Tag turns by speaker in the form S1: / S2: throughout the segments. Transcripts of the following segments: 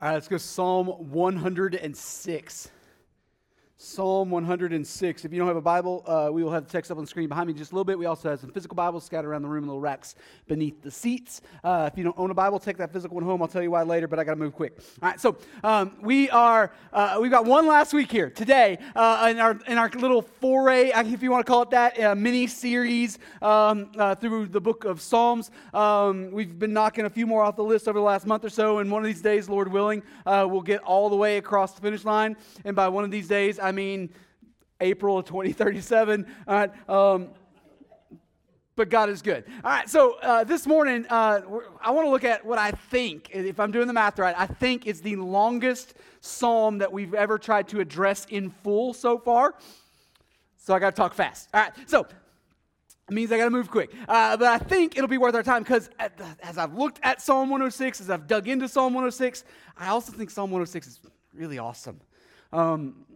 S1: All right, let's go Psalm 106. Psalm 106. If you don't have a Bible, uh, we will have the text up on the screen behind me just a little bit. We also have some physical Bibles scattered around the room in little racks beneath the seats. Uh, if you don't own a Bible, take that physical one home. I'll tell you why later, but I got to move quick. All right, so um, we are, uh, we've got one last week here today uh, in, our, in our little foray, if you want to call it that, uh, mini series um, uh, through the book of Psalms. Um, we've been knocking a few more off the list over the last month or so, and one of these days, Lord willing, we'll get all the way across the finish line. And by one of these days, mean April of 2037. All right. Um, but God is good. All right, so uh, this morning, uh, I want to look at what I think, if I'm doing the math right, I think it's the longest psalm that we've ever tried to address in full so far. So I got to talk fast. All right, so it means I got to move quick. Uh, but I think it'll be worth our time because as I've looked at Psalm 106, as I've dug into Psalm 106, I also think Psalm 106 is really awesome. Um,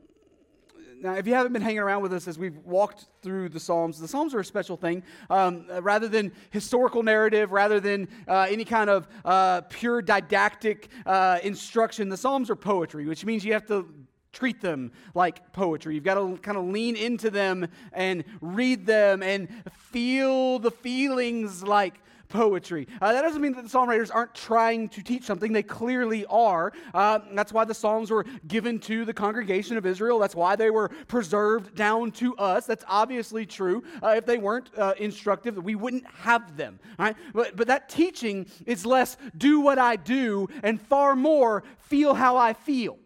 S1: now, if you haven't been hanging around with us as we've walked through the Psalms, the Psalms are a special thing. Um, rather than historical narrative, rather than uh, any kind of uh, pure didactic uh, instruction, the Psalms are poetry, which means you have to treat them like poetry. You've got to kind of lean into them and read them and feel the feelings like poetry. Uh, that doesn't mean that the psalm writers aren't trying to teach something. They clearly are. Uh, that's why the psalms were given to the congregation of Israel. That's why they were preserved down to us. That's obviously true. Uh, if they weren't uh, instructive, we wouldn't have them. Right? But, but that teaching is less do what I do and far more feel how I feel.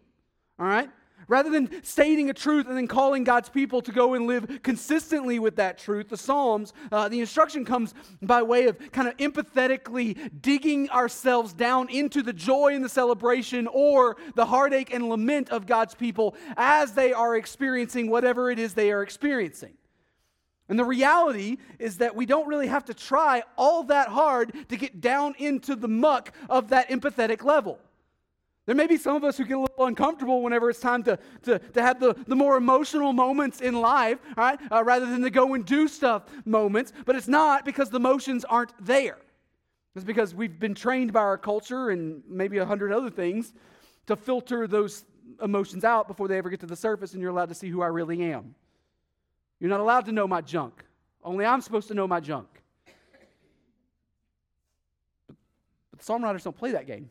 S1: All right? Rather than stating a truth and then calling God's people to go and live consistently with that truth, the Psalms, uh, the instruction comes by way of kind of empathetically digging ourselves down into the joy and the celebration or the heartache and lament of God's people as they are experiencing whatever it is they are experiencing. And the reality is that we don't really have to try all that hard to get down into the muck of that empathetic level. There may be some of us who get a little uncomfortable whenever it's time to, to, to have the, the more emotional moments in life, all right, uh, rather than the go and do stuff moments. But it's not because the emotions aren't there. It's because we've been trained by our culture and maybe a hundred other things to filter those emotions out before they ever get to the surface, and you're allowed to see who I really am. You're not allowed to know my junk. Only I'm supposed to know my junk. But, but the psalm writers don't play that game.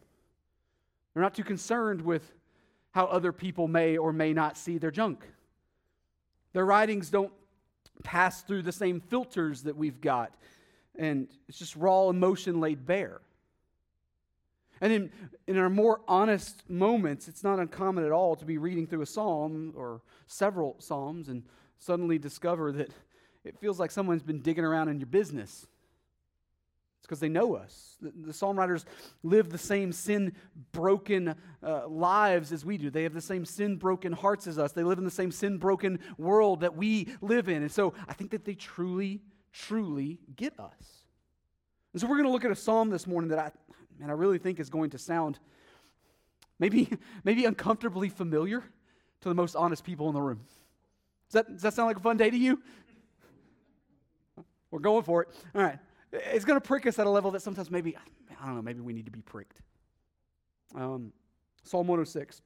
S1: They're not too concerned with how other people may or may not see their junk. Their writings don't pass through the same filters that we've got, and it's just raw emotion laid bare. And in, in our more honest moments, it's not uncommon at all to be reading through a psalm or several psalms and suddenly discover that it feels like someone's been digging around in your business because they know us. The, the, psalm writers live the same sin broken uh, lives as we do. They have the same sin broken hearts as us. They live in the same sin broken world that we live in. And so I think that they truly, truly get us. And so we're going to look at a psalm this morning that I, man, I really think is going to sound maybe, maybe uncomfortably familiar to the most honest people in the room. Does that, does that sound like a fun day to you? We're going for it. All right. It's going to prick us at a level that sometimes maybe, I don't know, maybe we need to be pricked. Um, Psalm 106.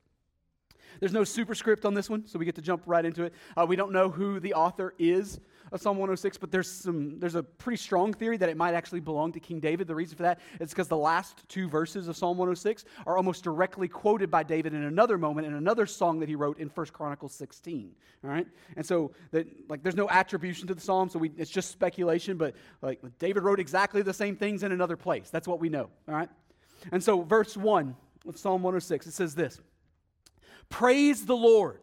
S1: There's no superscript on this one, so we get to jump right into it. Uh, we don't know who the author is of Psalm 106, but there's some there's a pretty strong theory that it might actually belong to King David. The reason for that is because the last two verses of Psalm 106 are almost directly quoted by David in another moment in another song that he wrote in 1 Chronicles 16. All right, and so that like there's no attribution to the psalm, so we, it's just speculation. But like David wrote exactly the same things in another place. That's what we know. All right, and so verse one of Psalm 106 it says this. Praise the Lord.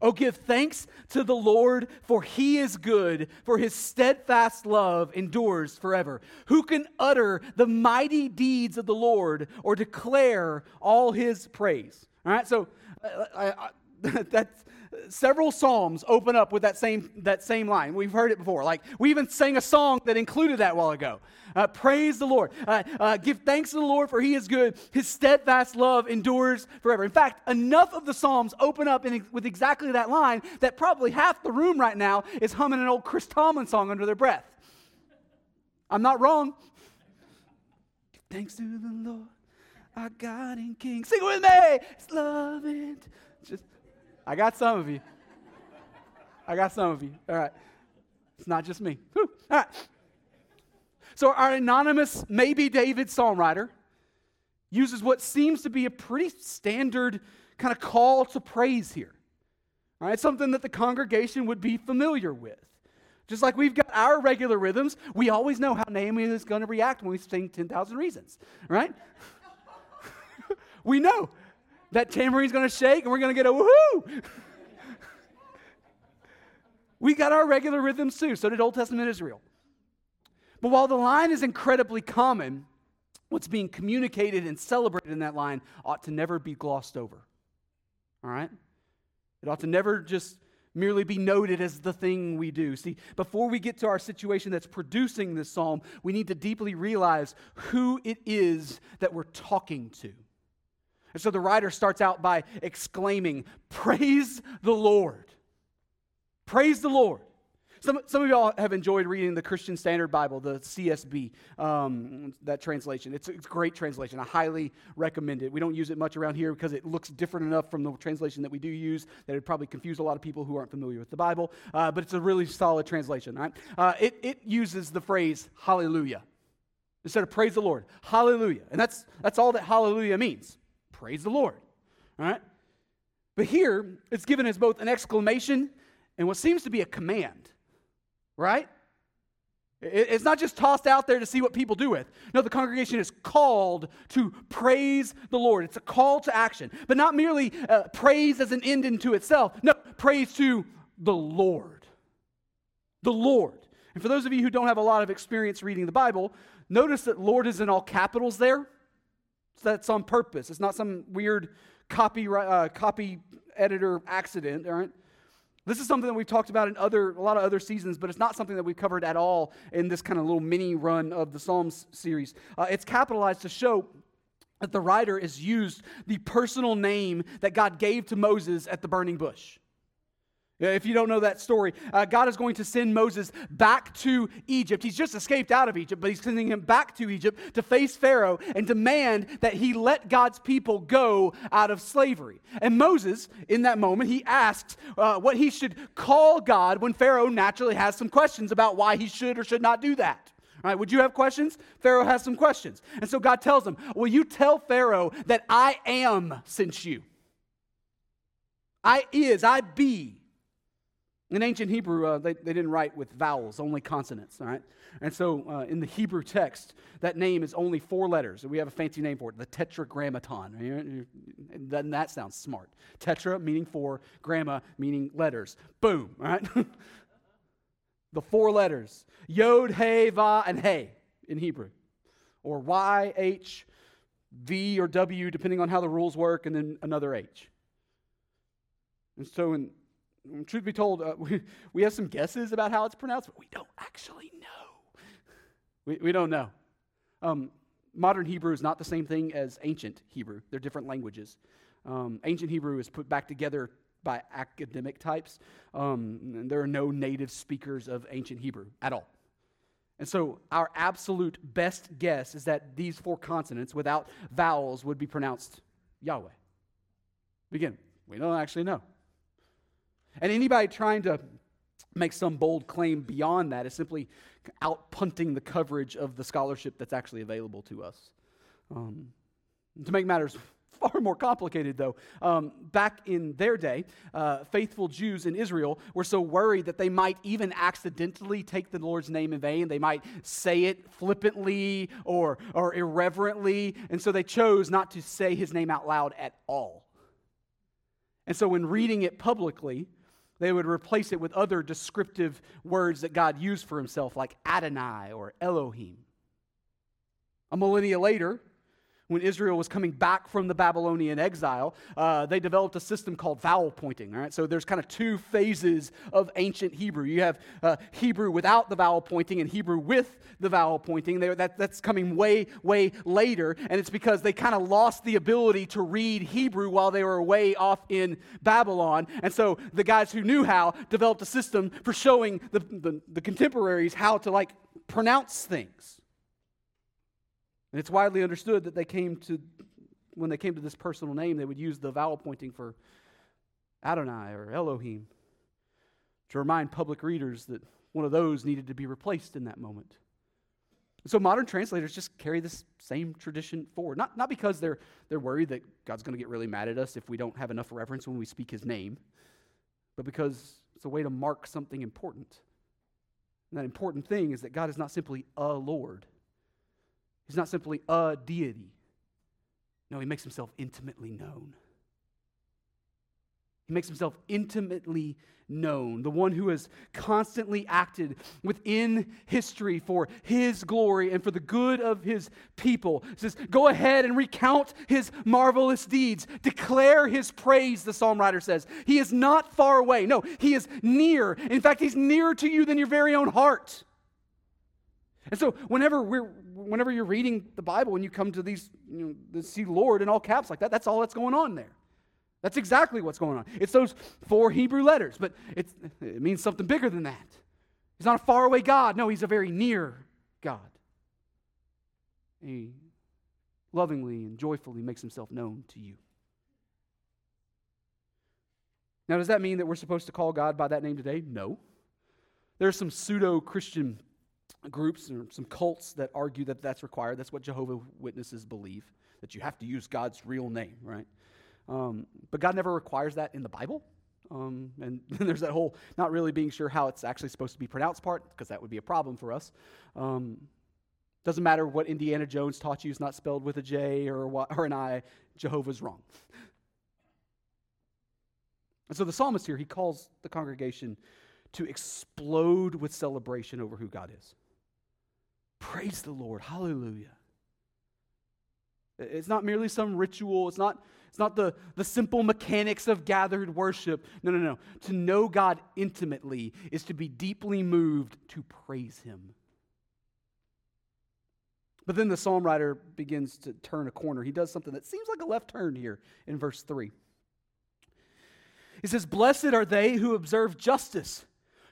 S1: Oh, give thanks to the Lord, for he is good, for his steadfast love endures forever. Who can utter the mighty deeds of the Lord or declare all his praise? All right, so uh, I, I, that's several psalms open up with that same, that same line. We've heard it before. Like, we even sang a song that included that while ago. Uh, praise the Lord. Uh, uh, give thanks to the Lord, for he is good. His steadfast love endures forever. In fact, enough of the psalms open up in, with exactly that line that probably half the room right now is humming an old Chris Tomlin song under their breath. I'm not wrong. Give thanks to the Lord. our God and King. Sing with me. It's love it. Just, I got some of you. I got some of you. All right. It's not just me. All right. So our anonymous, maybe David songwriter uses what seems to be a pretty standard kind of call to praise here. All right, something that the congregation would be familiar with. Just like we've got our regular rhythms, we always know how Naomi is going to react when we sing 10,000 Reasons, right? we know that tamarine's going to shake and we're going to get a woohoo. we got our regular rhythms too. So did Old Testament Israel. But while the line is incredibly common, what's being communicated and celebrated in that line ought to never be glossed over. All right? It ought to never just merely be noted as the thing we do. See, before we get to our situation that's producing this psalm, we need to deeply realize who it is that we're talking to. And so the writer starts out by exclaiming, Praise the Lord. Praise the Lord. Some, some of y'all have enjoyed reading the Christian Standard Bible, the CSB, um, that translation. It's, a great translation. I highly recommend it. We don't use it much around here because it looks different enough from the translation that we do use that it probably confuse a lot of people who aren't familiar with the Bible. Uh, but it's a really solid translation, right? Uh, it, it uses the phrase hallelujah instead of praise the Lord. Hallelujah. And that's, that's all that hallelujah means. Praise the Lord. All right? But here, it's given as both an exclamation and what seems to be a command right? It's not just tossed out there to see what people do with. No, the congregation is called to praise the Lord. It's a call to action, but not merely uh, praise as an end into itself. No, praise to the Lord. The Lord. And for those of you who don't have a lot of experience reading the Bible, notice that Lord is in all capitals there. That's on purpose. It's not some weird copy, uh, copy editor accident, all right? This is something that we've talked about in other, a lot of other seasons, but it's not something that we've covered at all in this kind of little mini run of the Psalms series. Uh, it's capitalized to show that the writer has used the personal name that God gave to Moses at the burning bush. If you don't know that story, uh, God is going to send Moses back to Egypt. He's just escaped out of Egypt, but he's sending him back to Egypt to face Pharaoh and demand that he let God's people go out of slavery. And Moses, in that moment, he asks uh, what he should call God when Pharaoh naturally has some questions about why he should or should not do that. All right, would you have questions? Pharaoh has some questions. And so God tells him, Will you tell Pharaoh that I am sent you? I is, I be in ancient Hebrew, uh, they, they didn't write with vowels, only consonants, all right? And so uh, in the Hebrew text, that name is only four letters. We have a fancy name for it, the tetragrammaton. Doesn't that sound smart? Tetra meaning four, gramma meaning letters. Boom, all right? the four letters Yod, He, Va, and He in Hebrew. Or Y, H, V, or W, depending on how the rules work, and then another H. And so in truth be told, uh, we, we have some guesses about how it's pronounced, but we don't actually know. We, we don't know. Um, modern Hebrew is not the same thing as ancient Hebrew, they're different languages. Um, ancient Hebrew is put back together by academic types. Um, there are no native speakers of ancient Hebrew at all. And so, our absolute best guess is that these four consonants without vowels would be pronounced Yahweh. Again, we don't actually know. And anybody trying to make some bold claim beyond that is simply out punting the coverage of the scholarship that's actually available to us. Um, to make matters far more complicated, though, um, back in their day, uh, faithful Jews in Israel were so worried that they might even accidentally take the Lord's name in vain. They might say it flippantly or, or irreverently, and so they chose not to say his name out loud at all. And so, when reading it publicly, they would replace it with other descriptive words that God used for himself, like Adonai or Elohim. A millennia later, when Israel was coming back from the Babylonian exile, uh, they developed a system called vowel pointing. All right, so there's kind of two phases of ancient Hebrew. You have uh, Hebrew without the vowel pointing and Hebrew with the vowel pointing. They, that, that's coming way, way later, and it's because they kind of lost the ability to read Hebrew while they were away off in Babylon. And so the guys who knew how developed a system for showing the, the, the contemporaries how to like pronounce things. And it's widely understood that they came to when they came to this personal name, they would use the vowel pointing for Adonai or Elohim to remind public readers that one of those needed to be replaced in that moment. So modern translators just carry this same tradition forward. Not, not because they're, they're worried that God's going to get really mad at us if we don't have enough reverence when we speak his name, but because it's a way to mark something important. And that important thing is that God is not simply a Lord, He's not simply a deity. No, He makes Himself intimately known. He makes himself intimately known, the one who has constantly acted within history for his glory and for the good of his people. He says, Go ahead and recount his marvelous deeds. Declare his praise, the psalm writer says. He is not far away. No, he is near. In fact, he's nearer to you than your very own heart. And so, whenever we're, whenever you're reading the Bible and you come to these, you know, see Lord in all caps like that, that's all that's going on there. That's exactly what's going on. It's those four Hebrew letters, but it means something bigger than that. He's not a faraway God. No, he's a very near God. He lovingly and joyfully makes himself known to you. Now, does that mean that we're supposed to call God by that name today? No. There are some pseudo Christian groups or some cults that argue that that's required. That's what Jehovah Witnesses believe, that you have to use God's real name, right? Um, but God never requires that in the Bible. Um, and there's that whole not really being sure how it's actually supposed to be pronounced part, because that would be a problem for us. Um, doesn't matter what Indiana Jones taught you, it's not spelled with a J or, or an I. Jehovah's wrong. And so the psalmist here, he calls the congregation to explode with celebration over who God is. Praise the Lord. Hallelujah. It's not merely some ritual, it's not it's not the, the simple mechanics of gathered worship. No, no, no. To know God intimately is to be deeply moved to praise Him. But then the psalm writer begins to turn a corner. He does something that seems like a left turn here in verse 3. He says, Blessed are they who observe justice,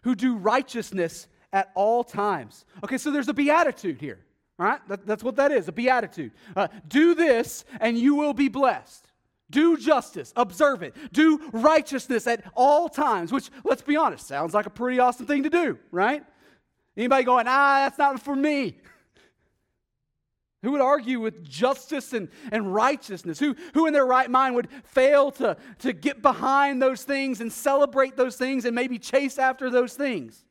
S1: who do righteousness at all times. Okay, so there's a beatitude here. All right? That, that's what that is a beatitude. Uh, do this and you will be blessed. Do justice, observe it. Do righteousness at all times, which, let's be honest, sounds like a pretty awesome thing to do, right? Anybody going, ah, that's not for me? Who would argue with justice and, and righteousness? Who, who in their right mind would fail to, to get behind those things and celebrate those things and maybe chase after those things?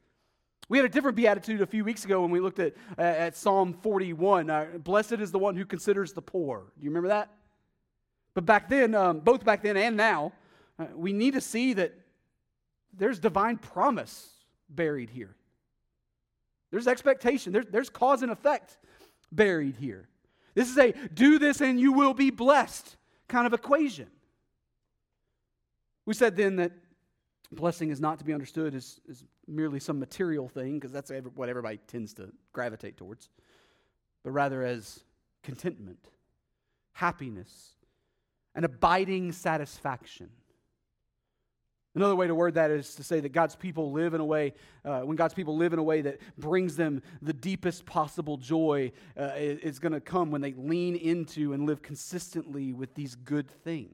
S1: We had a different beatitude a few weeks ago when we looked at, at Psalm 41. Uh, Blessed is the one who considers the poor. Do you remember that? But back then, um, both back then and now, uh, we need to see that there's divine promise buried here. There's expectation, there's, there's cause and effect buried here. This is a do this and you will be blessed kind of equation. We said then that blessing is not to be understood as, as merely some material thing, because that's what everybody tends to gravitate towards, but rather as contentment, happiness, an abiding satisfaction. Another way to word that is to say that God's people live in a way, uh, when God's people live in a way that brings them the deepest possible joy, uh, is going to come when they lean into and live consistently with these good things.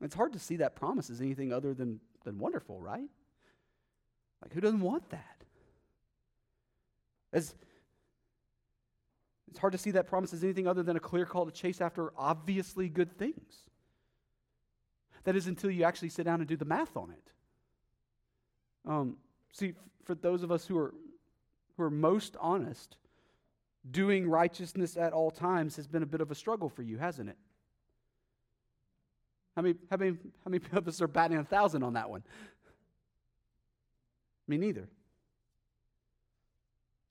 S1: It's hard to see that promise as anything other than, than wonderful, right? Like, who doesn't want that? As, it's hard to see that promise as anything other than a clear call to chase after obviously good things. That is until you actually sit down and do the math on it. Um, see, for those of us who are, who are most honest, doing righteousness at all times has been a bit of a struggle for you, hasn't it? How many, how many, how many of us are batting a thousand on that one? Me neither.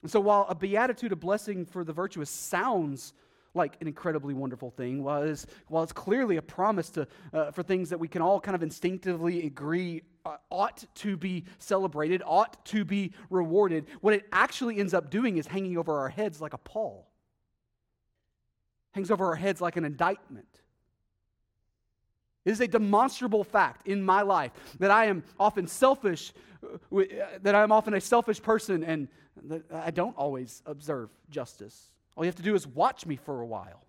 S1: And so, while a beatitude, a blessing for the virtuous, sounds like an incredibly wonderful thing, while it's, while it's clearly a promise to, uh, for things that we can all kind of instinctively agree uh, ought to be celebrated, ought to be rewarded, what it actually ends up doing is hanging over our heads like a pall, hangs over our heads like an indictment. It is a demonstrable fact in my life that I am often selfish, uh, that I am often a selfish person and I don't always observe justice. All you have to do is watch me for a while.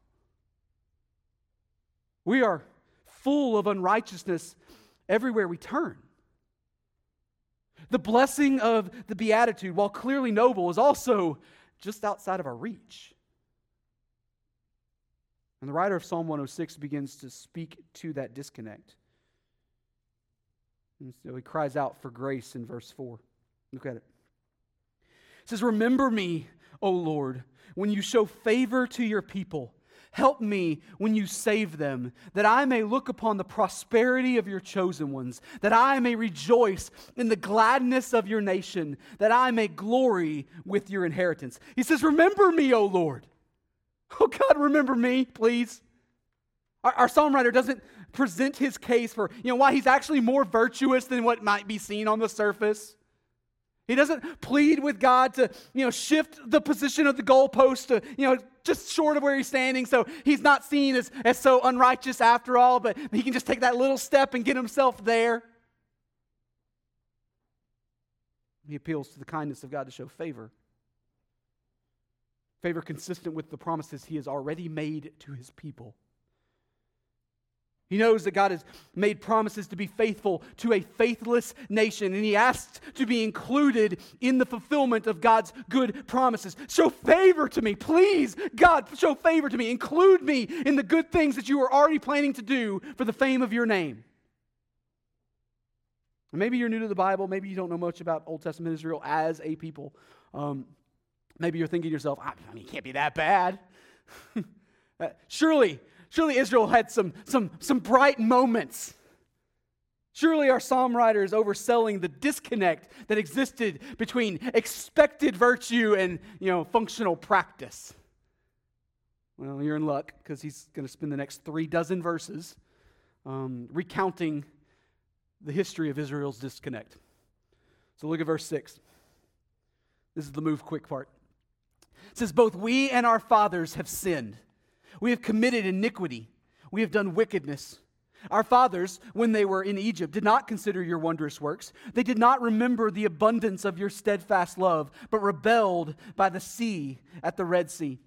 S1: We are full of unrighteousness everywhere we turn. The blessing of the Beatitude, while clearly noble, is also just outside of our reach. And the writer of Psalm 106 begins to speak to that disconnect. And so he cries out for grace in verse 4. Look at it. It says, Remember me, O Lord, when you show favor to your people. Help me when you save them, that I may look upon the prosperity of your chosen ones, that I may rejoice in the gladness of your nation, that I may glory with your inheritance. He says, Remember me, O Lord. Oh God, remember me, please. Our, our psalm writer doesn't present his case for you know why he's actually more virtuous than what might be seen on the surface. He doesn't plead with God to, you know, shift the position of the goalpost to, you know, just short of where he's standing so he's not seen as, as so unrighteous after all, but he can just take that little step and get himself there. He appeals to the kindness of God to show favor. Favor consistent with the promises he has already made to his people. He knows that God has made promises to be faithful to a faithless nation, and he asks to be included in the fulfillment of God's good promises. Show favor to me, please. God, show favor to me. Include me in the good things that you are already planning to do for the fame of your name. Maybe you're new to the Bible. Maybe you don't know much about Old Testament Israel as a people. Um, maybe you're thinking to yourself, I mean, it can't be that bad. uh, surely Surely Israel had some, some, some bright moments. Surely our psalm writer is overselling the disconnect that existed between expected virtue and you know, functional practice. Well, you're in luck because he's going to spend the next three dozen verses um, recounting the history of Israel's disconnect. So look at verse 6. This is the move quick part. It says, Both we and our fathers have sinned. We have committed iniquity. We have done wickedness. Our fathers, when they were in Egypt, did not consider your wondrous works. They did not remember the abundance of your steadfast love, but rebelled by the sea at the Red Sea.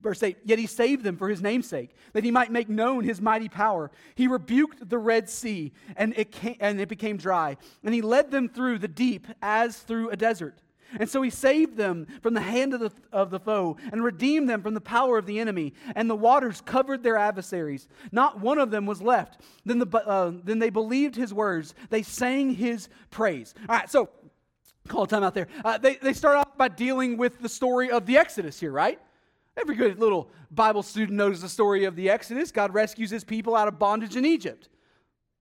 S1: Verse 8 Yet he saved them for his name'sake, that he might make known his mighty power. He rebuked the Red Sea, and it, came, and it became dry. And he led them through the deep as through a desert. And so he saved them from the hand of the, of the foe and redeemed them from the power of the enemy. And the waters covered their adversaries. Not one of them was left. Then, the, uh, then they believed his words. They sang his praise. All right, so call time out there. Uh, they, they start off by dealing with the story of the Exodus here, right? Every good little Bible student knows the story of the Exodus. God rescues his people out of bondage in Egypt.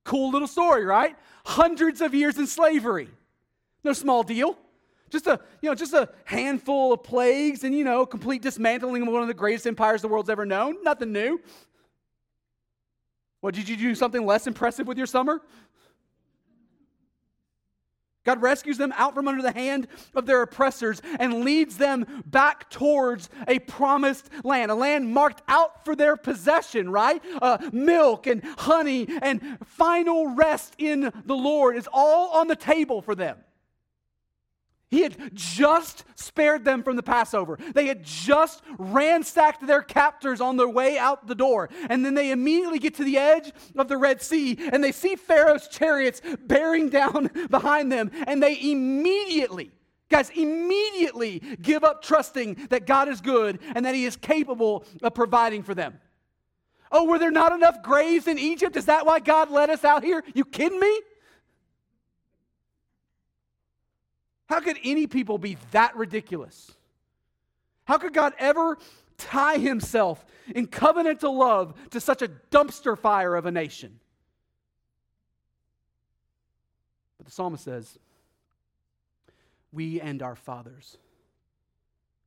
S1: Cool little story, right? Hundreds of years in slavery. No small deal. Just a, you know, just a handful of plagues and, you know, complete dismantling of one of the greatest empires the world's ever known. Nothing new. What, did you do something less impressive with your summer? God rescues them out from under the hand of their oppressors and leads them back towards a promised land, a land marked out for their possession, right? Uh, milk and honey and final rest in the Lord is all on the table for them. He had just spared them from the Passover. They had just ransacked their captors on their way out the door. And then they immediately get to the edge of the Red Sea and they see Pharaoh's chariots bearing down behind them. And they immediately, guys, immediately give up trusting that God is good and that He is capable of providing for them. Oh, were there not enough graves in Egypt? Is that why God led us out here? You kidding me? How could any people be that ridiculous? How could God ever tie himself in covenantal love to such a dumpster fire of a nation? But the psalmist says, We and our fathers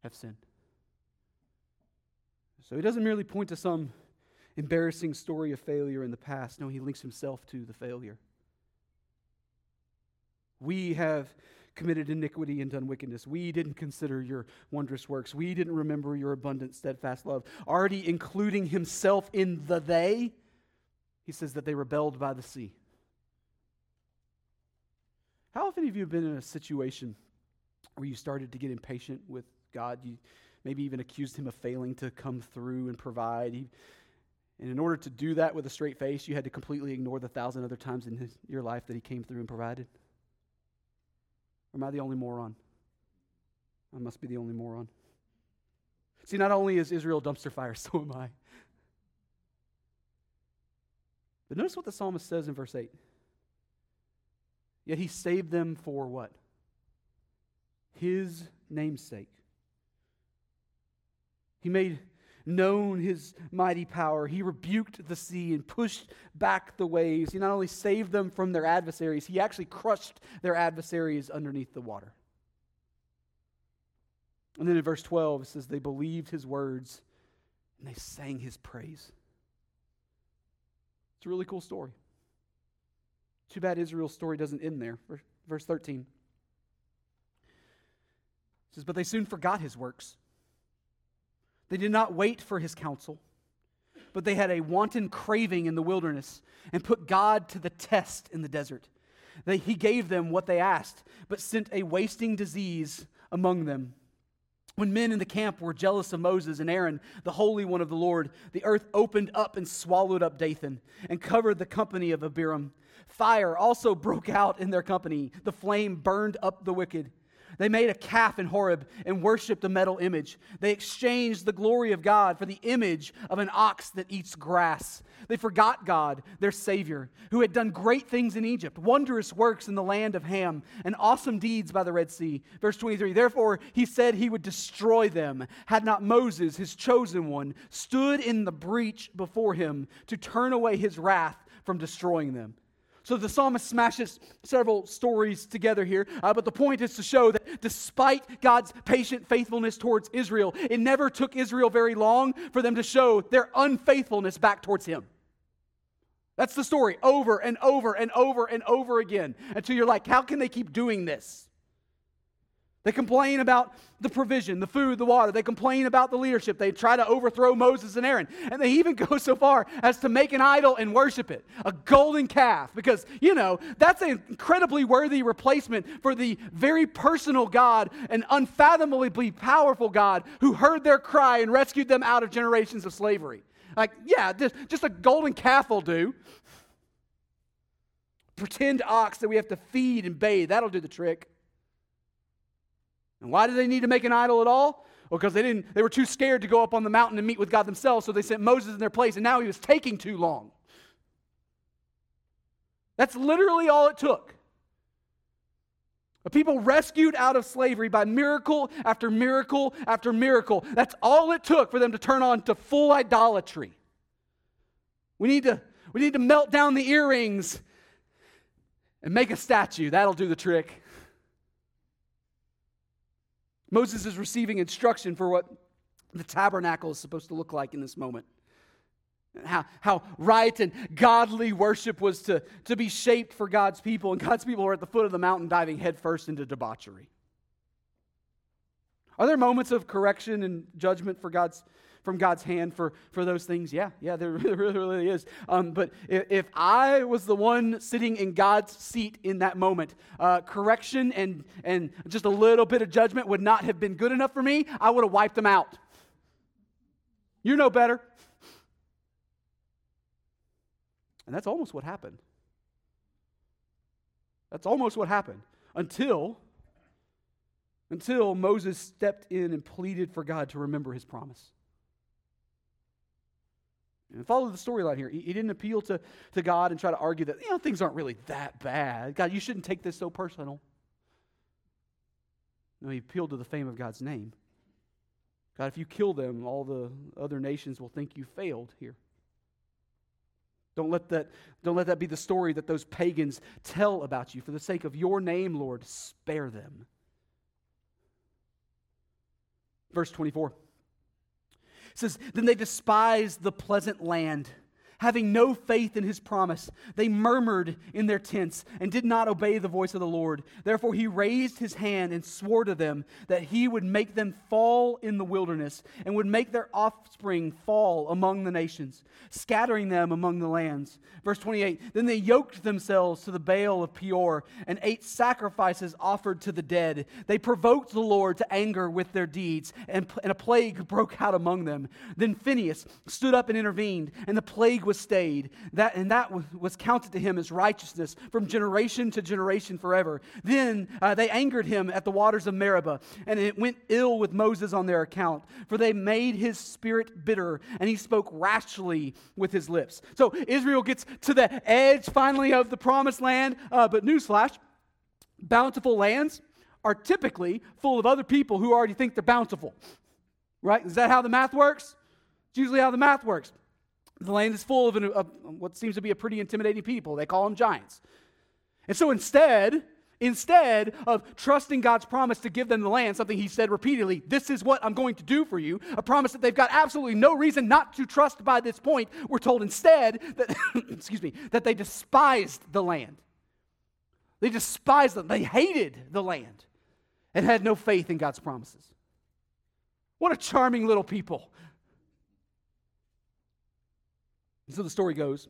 S1: have sinned. So he doesn't merely point to some embarrassing story of failure in the past. No, he links himself to the failure. We have committed iniquity and done wickedness. We didn't consider your wondrous works. We didn't remember your abundant, steadfast love. Already including himself in the they, he says that they rebelled by the sea. How often have you been in a situation where you started to get impatient with God? You maybe even accused him of failing to come through and provide. And in order to do that with a straight face, you had to completely ignore the thousand other times in his, your life that he came through and provided? Or am I the only moron? I must be the only moron. See, not only is Israel a dumpster fire, so am I. But notice what the psalmist says in verse 8. Yet he saved them for what? His namesake. He made known his mighty power. He rebuked the sea and pushed back the waves. He not only saved them from their adversaries, he actually crushed their adversaries underneath the water. And then in verse 12, it says, They believed his words and they sang his praise. It's a really cool story. Too bad Israel's story doesn't end there. Verse 13 it says, But they soon forgot his works. They did not wait for his counsel, but they had a wanton craving in the wilderness and put God to the test in the desert. They, he gave them what they asked, but sent a wasting disease among them. When men in the camp were jealous of Moses and Aaron, the Holy One of the Lord, the earth opened up and swallowed up Dathan and covered the company of Abiram. Fire also broke out in their company. The flame burned up the wicked. They made a calf in Horeb and worshiped a metal image. They exchanged the glory of God for the image of an ox that eats grass. They forgot God, their Savior, who had done great things in Egypt, wondrous works in the land of Ham, and awesome deeds by the Red Sea. Verse 23 Therefore, he said he would destroy them, had not Moses, his chosen one, stood in the breach before him to turn away his wrath from destroying them. So the psalmist smashes several stories together here, uh, but the point is to show that despite God's patient faithfulness towards Israel, it never took Israel very long for them to show their unfaithfulness back towards Him. That's the story over and over and over and over again until you're like, how can they keep doing this? They complain about the provision, the food, the water. They complain about the leadership. They try to overthrow Moses and Aaron. And they even go so far as to make an idol and worship it a golden calf. Because, you know, that's an incredibly worthy replacement for the very personal God, an unfathomably powerful God who heard their cry and rescued them out of generations of slavery. Like, yeah, just, just a golden calf will do. Pretend ox that we have to feed and bathe. That'll do the trick. And why did they need to make an idol at all? Well, because they didn't, they were too scared to go up on the mountain and meet with God themselves, so they sent Moses in their place, and now he was taking too long. That's literally all it took. A people rescued out of slavery by miracle after miracle after miracle. That's all it took for them to turn on to full idolatry. We need to, we need to melt down the earrings and make a statue. That'll do the trick. Moses is receiving instruction for what the tabernacle is supposed to look like in this moment. How, how right and godly worship was to, to be shaped for God's people, and God's people were at the foot of the mountain diving headfirst into debauchery. Are there moments of correction and judgment for God's from God's hand for, for those things? Yeah, yeah, there really, really is. Um, but if, if, I was the one sitting in God's seat in that moment, uh, correction and, and just a little bit of judgment would not have been good enough for me. I would have wiped them out. You know better. And that's almost what happened. That's almost what happened until until Moses stepped in and pleaded for God to remember his promise. And follow the storyline here. He, he, didn't appeal to, to God and try to argue that, you know, things aren't really that bad. God, you shouldn't take this so personal. No, he appealed to the fame of God's name. God, if you kill them, all the other nations will think you failed here. Don't let that, don't let that be the story that those pagans tell about you. For the sake of your name, Lord, spare them. Verse 24 says, Then they despised the pleasant land having no faith in his promise, they murmured in their tents and did not obey the voice of the Lord. Therefore, he raised his hand and swore to them that he would make them fall in the wilderness and would make their offspring fall among the nations, scattering them among the lands. Verse 28 Then they yoked themselves to the Baal of Peor and ate sacrifices offered to the dead. They provoked the Lord to anger with their deeds, and, and a plague broke out among them. Then Phinehas stood up and intervened, and the plague was stayed. That, and that was counted to him as righteousness from generation to generation forever. Then uh, they angered him at the waters of Meribah, and it went ill with Moses on their account, for they made his spirit bitter, and he spoke rashly with his lips. So Israel gets to the edge finally of the promised land, uh, but newsflash bountiful lands are typically full of other people who already think they're bountiful. Right? Is that how the math works? It's usually how the math works. The land is full of, an, of what seems to be a pretty intimidating people. They call them giants. And so instead, instead of trusting God's promise to give them the land, something he said repeatedly, this is what I'm going to do for you, a promise that they've got absolutely no reason not to trust by this point, we're told instead that, excuse me, that they despised the land. They despised them. They hated the land and had no faith in God's promises. What a charming little people. And so the story goes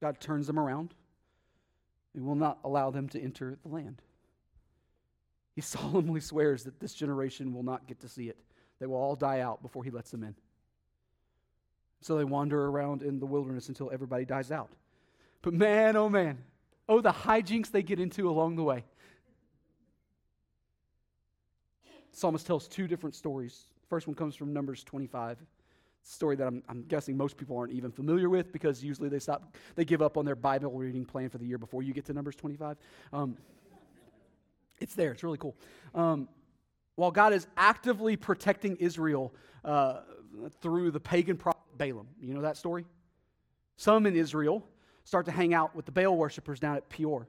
S1: God turns them around and will not allow them to enter the land. He solemnly swears that this generation will not get to see it. They will all die out before he lets them in. So they wander around in the wilderness until everybody dies out. But man, oh man, oh, the hijinks they get into along the way. psalmist tells two different stories. First one comes from Numbers 25 story that I'm, I'm, guessing most people aren't even familiar with because usually they stop, they give up on their Bible reading plan for the year before you get to Numbers 25. Um, it's there, it's really cool. Um, while God is actively protecting Israel uh, through the pagan prophet Balaam, you know that story? Some in Israel start to hang out with the Baal worshippers down at Peor.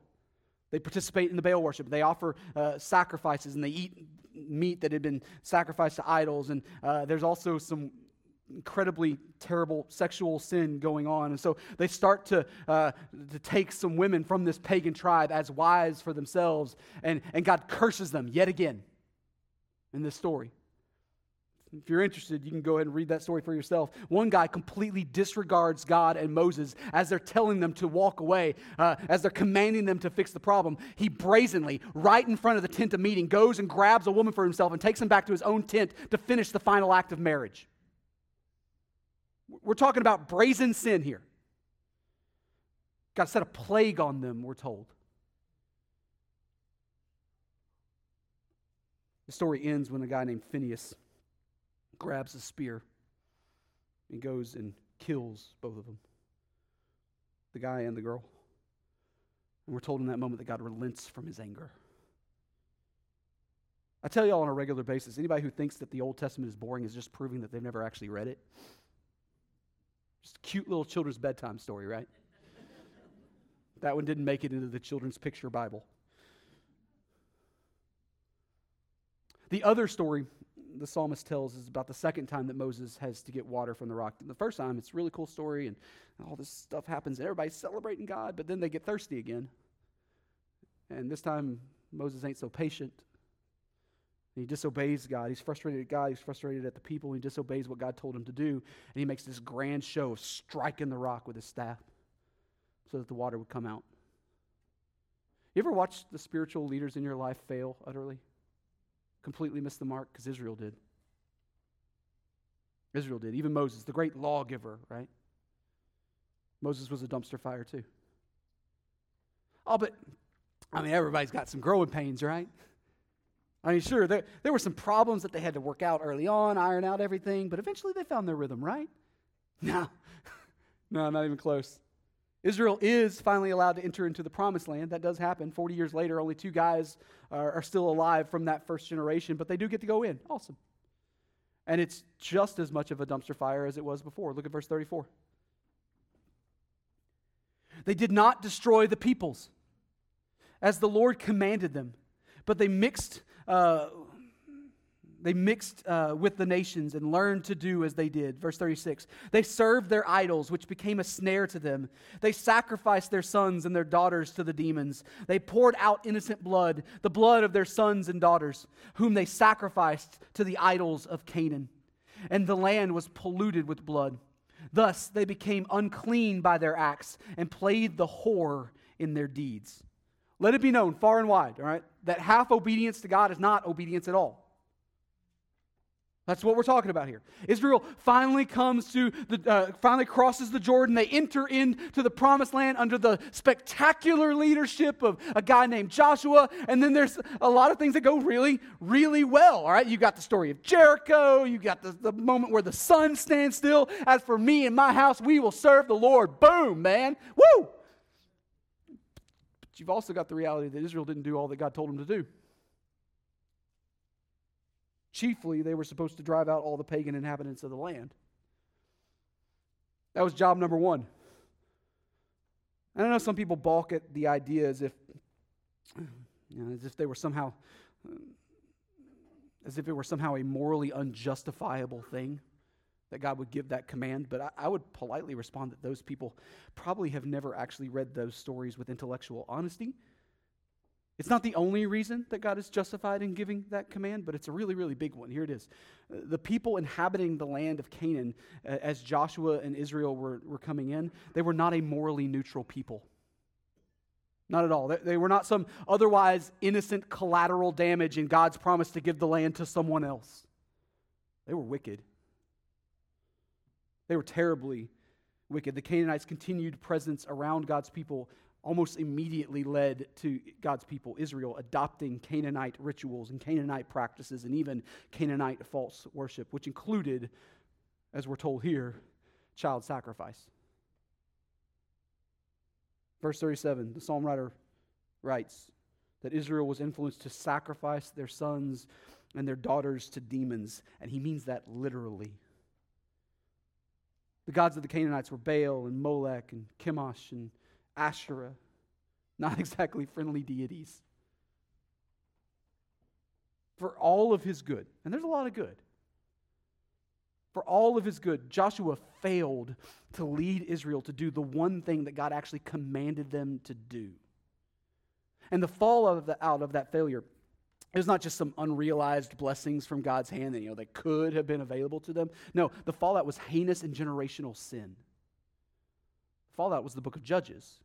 S1: They participate in the Baal worship. They offer uh, sacrifices and they eat meat that had been sacrificed to idols. And uh, there's also some incredibly terrible sexual sin going on. And so they start to, uh, to take some women from this pagan tribe as wives for themselves, and, and God curses them yet again in this story. If you're interested, you can go ahead and read that story for yourself. One guy completely disregards God and Moses as they're telling them to walk away, uh, as they're commanding them to fix the problem. He brazenly, right in front of the tent of meeting, goes and grabs a woman for himself and takes him back to his own tent to finish the final act of marriage. We're talking about brazen sin here. God set a plague on them, we're told. The story ends when a guy named Phinehas grabs a spear and goes and kills both of them the guy and the girl. And we're told in that moment that God relents from his anger. I tell y'all on a regular basis anybody who thinks that the Old Testament is boring is just proving that they've never actually read it. Just cute little children's bedtime story, right? that one didn't make it into the children's picture Bible. The other story the psalmist tells is about the second time that Moses has to get water from the rock. The first time, it's a really cool story, and all this stuff happens, and everybody's celebrating God, but then they get thirsty again. And this time, Moses ain't so patient. He disobeys God. He's frustrated at God. He's frustrated at the people. He disobeys what God told him to do. And he makes this grand show of striking the rock with his staff so that the water would come out. You ever watch the spiritual leaders in your life fail utterly? Completely miss the mark? Because Israel did. Israel did. Even Moses, the great lawgiver, right? Moses was a dumpster fire too. Oh, but I mean, everybody's got some growing pains, right? I mean, sure, there, there were some problems that they had to work out early on, iron out everything, but eventually they found their rhythm, right? No, no, not even close. Israel is finally allowed to enter into the promised land. That does happen. 40 years later, only two guys are, are still alive from that first generation, but they do get to go in. Awesome. And it's just as much of a dumpster fire as it was before. Look at verse 34. They did not destroy the peoples as the Lord commanded them, but they mixed uh, They mixed uh, with the nations and learned to do as they did. Verse 36. They served their idols, which became a snare to them. They sacrificed their sons and their daughters to the demons. They poured out innocent blood, the blood of their sons and daughters, whom they sacrificed to the idols of Canaan. And the land was polluted with blood. Thus they became unclean by their acts and played the whore in their deeds. Let it be known far and wide, all right, that half obedience to God is not obedience at all. That's what we're talking about here. Israel finally comes to the, uh, finally crosses the Jordan. They enter into the promised land under the spectacular leadership of a guy named Joshua. And then there's a lot of things that go really, really well. All right, you got the story of Jericho. You got the, the moment where the sun stands still. As for me and my house, we will serve the Lord. Boom, man. Woo! But you've also got the reality that Israel didn't do all that God told them to do. Chiefly, they were supposed to drive out all the pagan inhabitants of the land. That was job number one. And I know some people balk at the idea as if, you know, as if they were somehow, as if it were somehow a morally unjustifiable thing that God would give that command. But I, I would politely respond that those people probably have never actually read those stories with intellectual honesty it's not the only reason that God is justified in giving that command, but it's a really, really big one. Here it is. Uh, the people inhabiting the land of Canaan, uh, as Joshua and Israel were, were coming in, they were not a morally neutral people. Not at all. They were not some otherwise innocent collateral damage in God's promise to give the land to someone else. They were wicked. They were terribly wicked. The Canaanites' continued presence around God's people almost immediately led to God's people, Israel, adopting Canaanite rituals and Canaanite practices and even Canaanite false worship, which included, as we're told here, child sacrifice. Verse 37, the psalm writer writes that Israel was influenced to sacrifice their sons and their daughters to demons, and he means that literally. The gods of the Canaanites were Baal and Molech and Chemosh and Asherah, not exactly friendly deities. For all of his good, and there's a lot of good. For all of his good, Joshua failed to lead Israel to do the one thing that God actually commanded them to do. And the fallout of, the, out of that failure is not just some unrealized blessings from God's hand that, you know, that could have been available to them. No, the fallout was heinous and generational sin. Fallout was the book of Judges.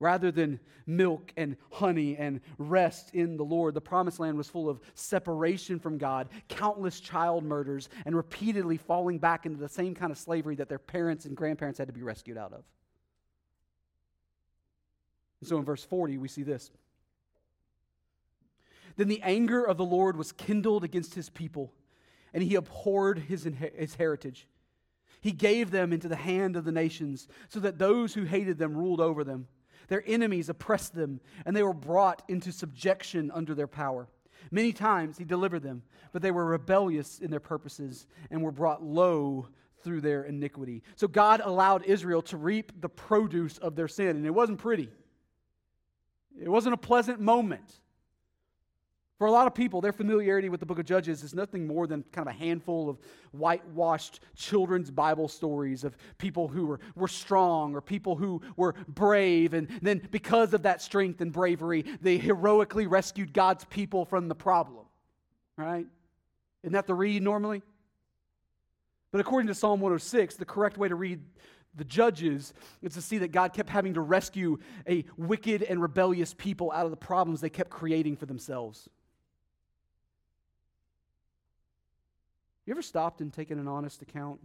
S1: Rather than milk and honey and rest in the Lord, the promised land was full of separation from God, countless child murders, and repeatedly falling back into the same kind of slavery that their parents and grandparents had to be rescued out of. And so in verse 40, we see this. Then the anger of the Lord was kindled against his people, and he abhorred his, his heritage. He gave them into the hand of the nations, so that those who hated them ruled over them. Their enemies oppressed them, and they were brought into subjection under their power. Many times he delivered them, but they were rebellious in their purposes and were brought low through their iniquity. So God allowed Israel to reap the produce of their sin, and it wasn't pretty. It wasn't a pleasant moment. For a lot of people, their familiarity with the book of Judges is nothing more than kind of a handful of whitewashed children's Bible stories of people who were, were strong or people who were brave. And then, because of that strength and bravery, they heroically rescued God's people from the problem. Right? Isn't that the read normally? But according to Psalm 106, the correct way to read the judges is to see that God kept having to rescue a wicked and rebellious people out of the problems they kept creating for themselves. You ever stopped and taken an honest account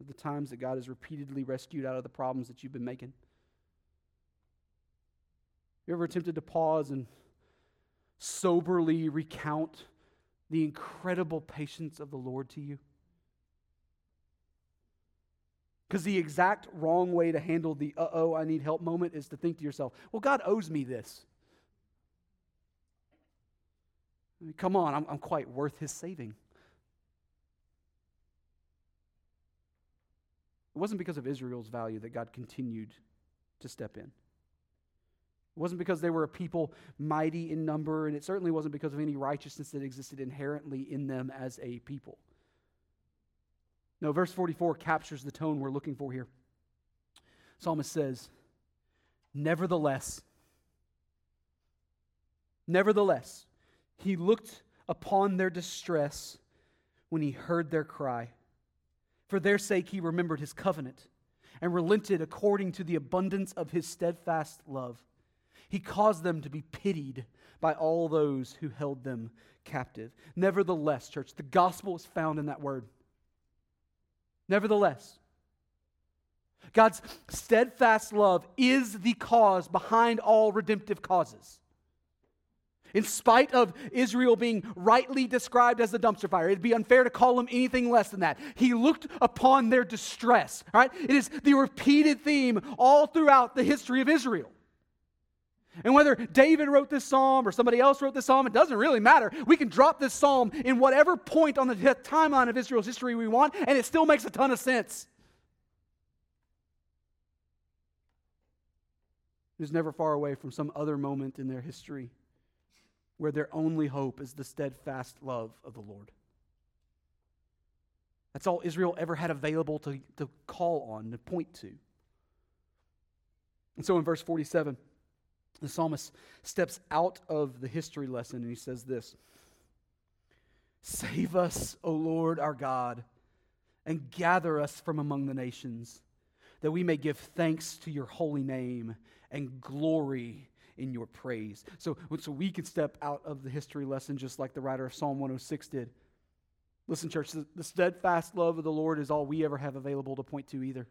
S1: of the times that God has repeatedly rescued out of the problems that you've been making? You ever attempted to pause and soberly recount the incredible patience of the Lord to you? Because the exact wrong way to handle the uh oh, I need help moment is to think to yourself, well, God owes me this. I mean, come on, I'm, I'm quite worth his saving. It wasn't because of Israel's value that God continued to step in. It wasn't because they were a people mighty in number, and it certainly wasn't because of any righteousness that existed inherently in them as a people. No, verse 44 captures the tone we're looking for here. Psalmist says, Nevertheless, nevertheless, he looked upon their distress when he heard their cry. For their sake, he remembered his covenant and relented according to the abundance of his steadfast love. He caused them to be pitied by all those who held them captive. Nevertheless, church, the gospel is found in that word. Nevertheless, God's steadfast love is the cause behind all redemptive causes. In spite of Israel being rightly described as a dumpster fire, it'd be unfair to call him anything less than that. He looked upon their distress. All right? It is the repeated theme all throughout the history of Israel. And whether David wrote this psalm or somebody else wrote this psalm, it doesn't really matter. We can drop this psalm in whatever point on the timeline of Israel's history we want, and it still makes a ton of sense. It is never far away from some other moment in their history where their only hope is the steadfast love of the Lord. That's all Israel ever had available to, to call on, to point to. And so in verse 47, the psalmist steps out of the history lesson and he says this Save us, O Lord our God, and gather us from among the nations, that we may give thanks to your holy name and glory in your praise. So, so we can step out of the history lesson just like the writer of Psalm 106 did. Listen, church, the, the steadfast love of the Lord is all we ever have available to point to either.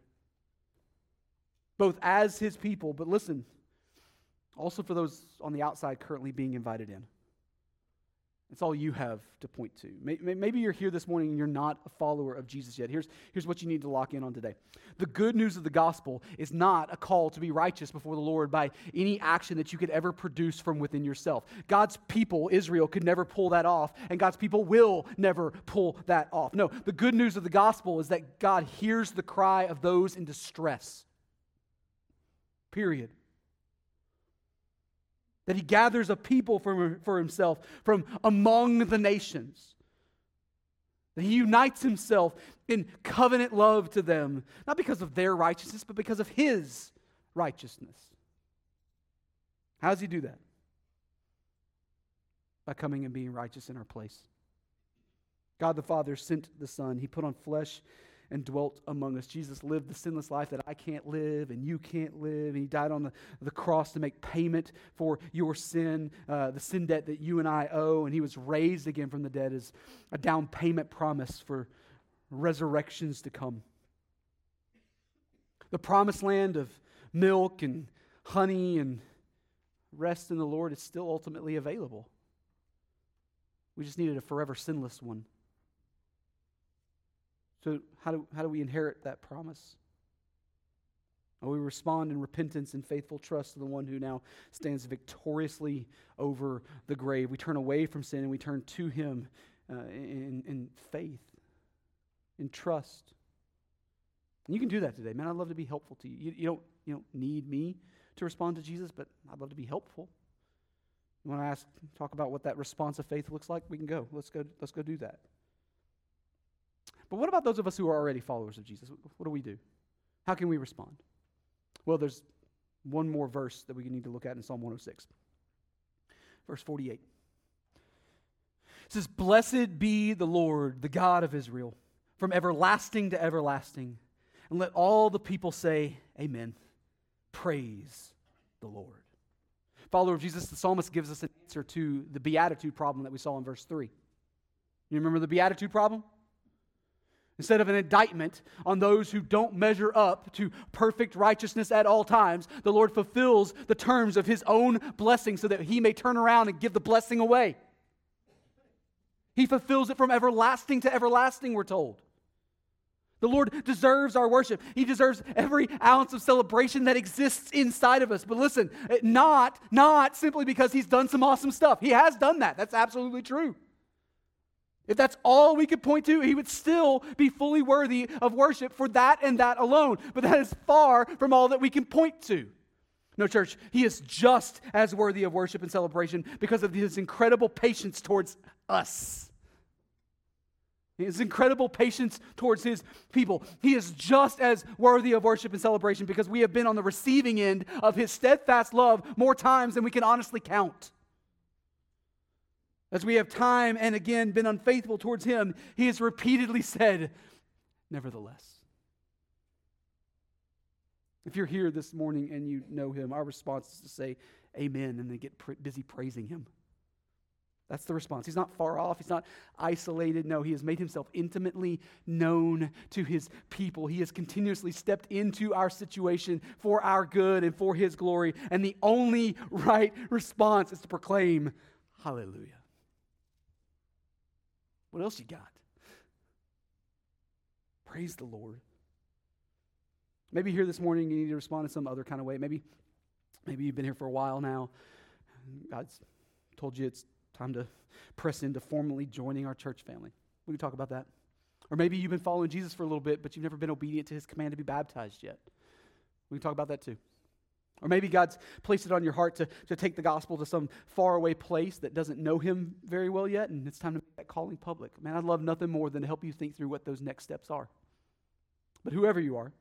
S1: Both as his people, but listen, also for those on the outside currently being invited in. It's all you have to point to. Maybe you're here this morning and you're not a follower of Jesus yet. Here's, here's what you need to lock in on today. The good news of the gospel is not a call to be righteous before the Lord by any action that you could ever produce from within yourself. God's people, Israel, could never pull that off, and God's people will never pull that off. No, the good news of the gospel is that God hears the cry of those in distress. Period that he gathers a people for, for himself from among the nations. That he unites himself in covenant love to them, not because of their righteousness, but because of his righteousness. How does he do that? By coming and being righteous in our place. God the Father sent the Son. He put on flesh and dwelt among us. Jesus lived the sinless life that I can't live and you can't live. And he died on the, the cross to make payment for your sin, uh, the sin debt that you and I owe. And he was raised again from the dead as a down payment promise for resurrections to come. The promised land of milk and honey and rest in the Lord is still ultimately available. We just needed a forever sinless one. So, how do, how do we inherit that promise? We respond in repentance and faithful trust to the one who now stands victoriously over the grave. We turn away from sin and we turn to him uh, in, in faith, in trust. And you can do that today. Man, I'd love to be helpful to you. you. You, don't, you don't need me to respond to Jesus, but I'd love to be helpful. You want to ask, talk about what that response of faith looks like? We can go. Let's go, let's go do that. But what about those of us who are already followers of Jesus? What do we do? How can we respond? Well, there's one more verse that we need to look at in Psalm 106. Verse 48. It says, Blessed be the Lord, the God of Israel, from everlasting to everlasting. And let all the people say, Amen. Praise the Lord. Follower of Jesus, the psalmist gives us an answer to the beatitude problem that we saw in verse 3. You remember the beatitude problem? Instead of an indictment on those who don't measure up to perfect righteousness at all times, the Lord fulfills the terms of his own blessing so that he may turn around and give the blessing away. He fulfills it from everlasting to everlasting, we're told. The Lord deserves our worship. He deserves every ounce of celebration that exists inside of us. But listen, not, not simply because he's done some awesome stuff. He has done that. That's absolutely true. If that's all we could point to, he would still be fully worthy of worship for that and that alone. But that is far from all that we can point to. No, church, he is just as worthy of worship and celebration because of his incredible patience towards us. His incredible patience towards his people. He is just as worthy of worship and celebration because we have been on the receiving end of his steadfast love more times than we can honestly count. As we have time and again been unfaithful towards him, he has repeatedly said, Nevertheless. If you're here this morning and you know him, our response is to say amen and then get pr- busy praising him. That's the response. He's not far off. He's not isolated. No, he has made himself intimately known to his people. He has continuously stepped into our situation for our good and for his glory. And the only right response is to proclaim, Hallelujah. What else you got? Praise the Lord. Maybe here this morning you need to respond in some other kind of way. Maybe, maybe you've been here for a while now. God's told you it's time to press into formally joining our church family. We can talk about that. Or maybe you've been following Jesus for a little bit, but you've never been obedient to his command to be baptized yet. We can talk about that too. Or maybe God's placed it on your heart to, to take the gospel to some faraway place that doesn't know him very well yet, and it's time to calling public. Man, I'd love nothing more than to help you think through what those next steps are. But whoever you are,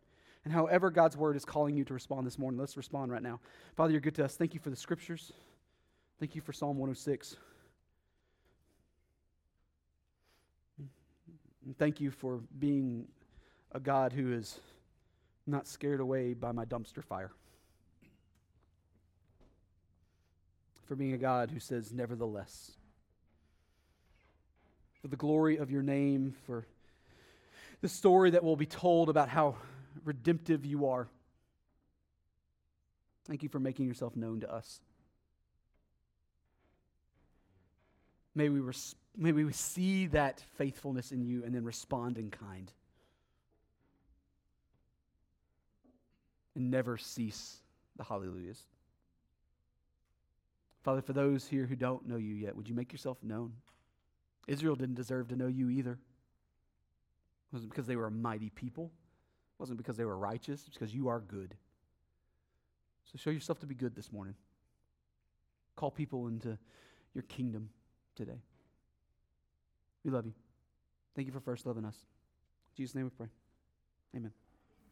S1: and however God's word is calling you to respond this morning, let's respond right now. Father, you're good to us. Thank you for the scriptures. Thank you for Psalm 106. And thank you for being a God who is not scared away by my dumpster fire. For being a God who says, nevertheless. For the glory of your name, for the story that will be told about how redemptive you are. Thank you for making yourself known to us. May we respect May we see that faithfulness in you and then respond in kind. And never cease the hallelujahs. Father, for those here who don't know you yet, would you make yourself known? Israel didn't deserve to know you either. It wasn't because they were a mighty people. It wasn't because they were righteous. It's because you are good. So show yourself to be good this morning. Call people into your kingdom today. We love you. Thank you for first loving us. In Jesus' name we pray. Amen.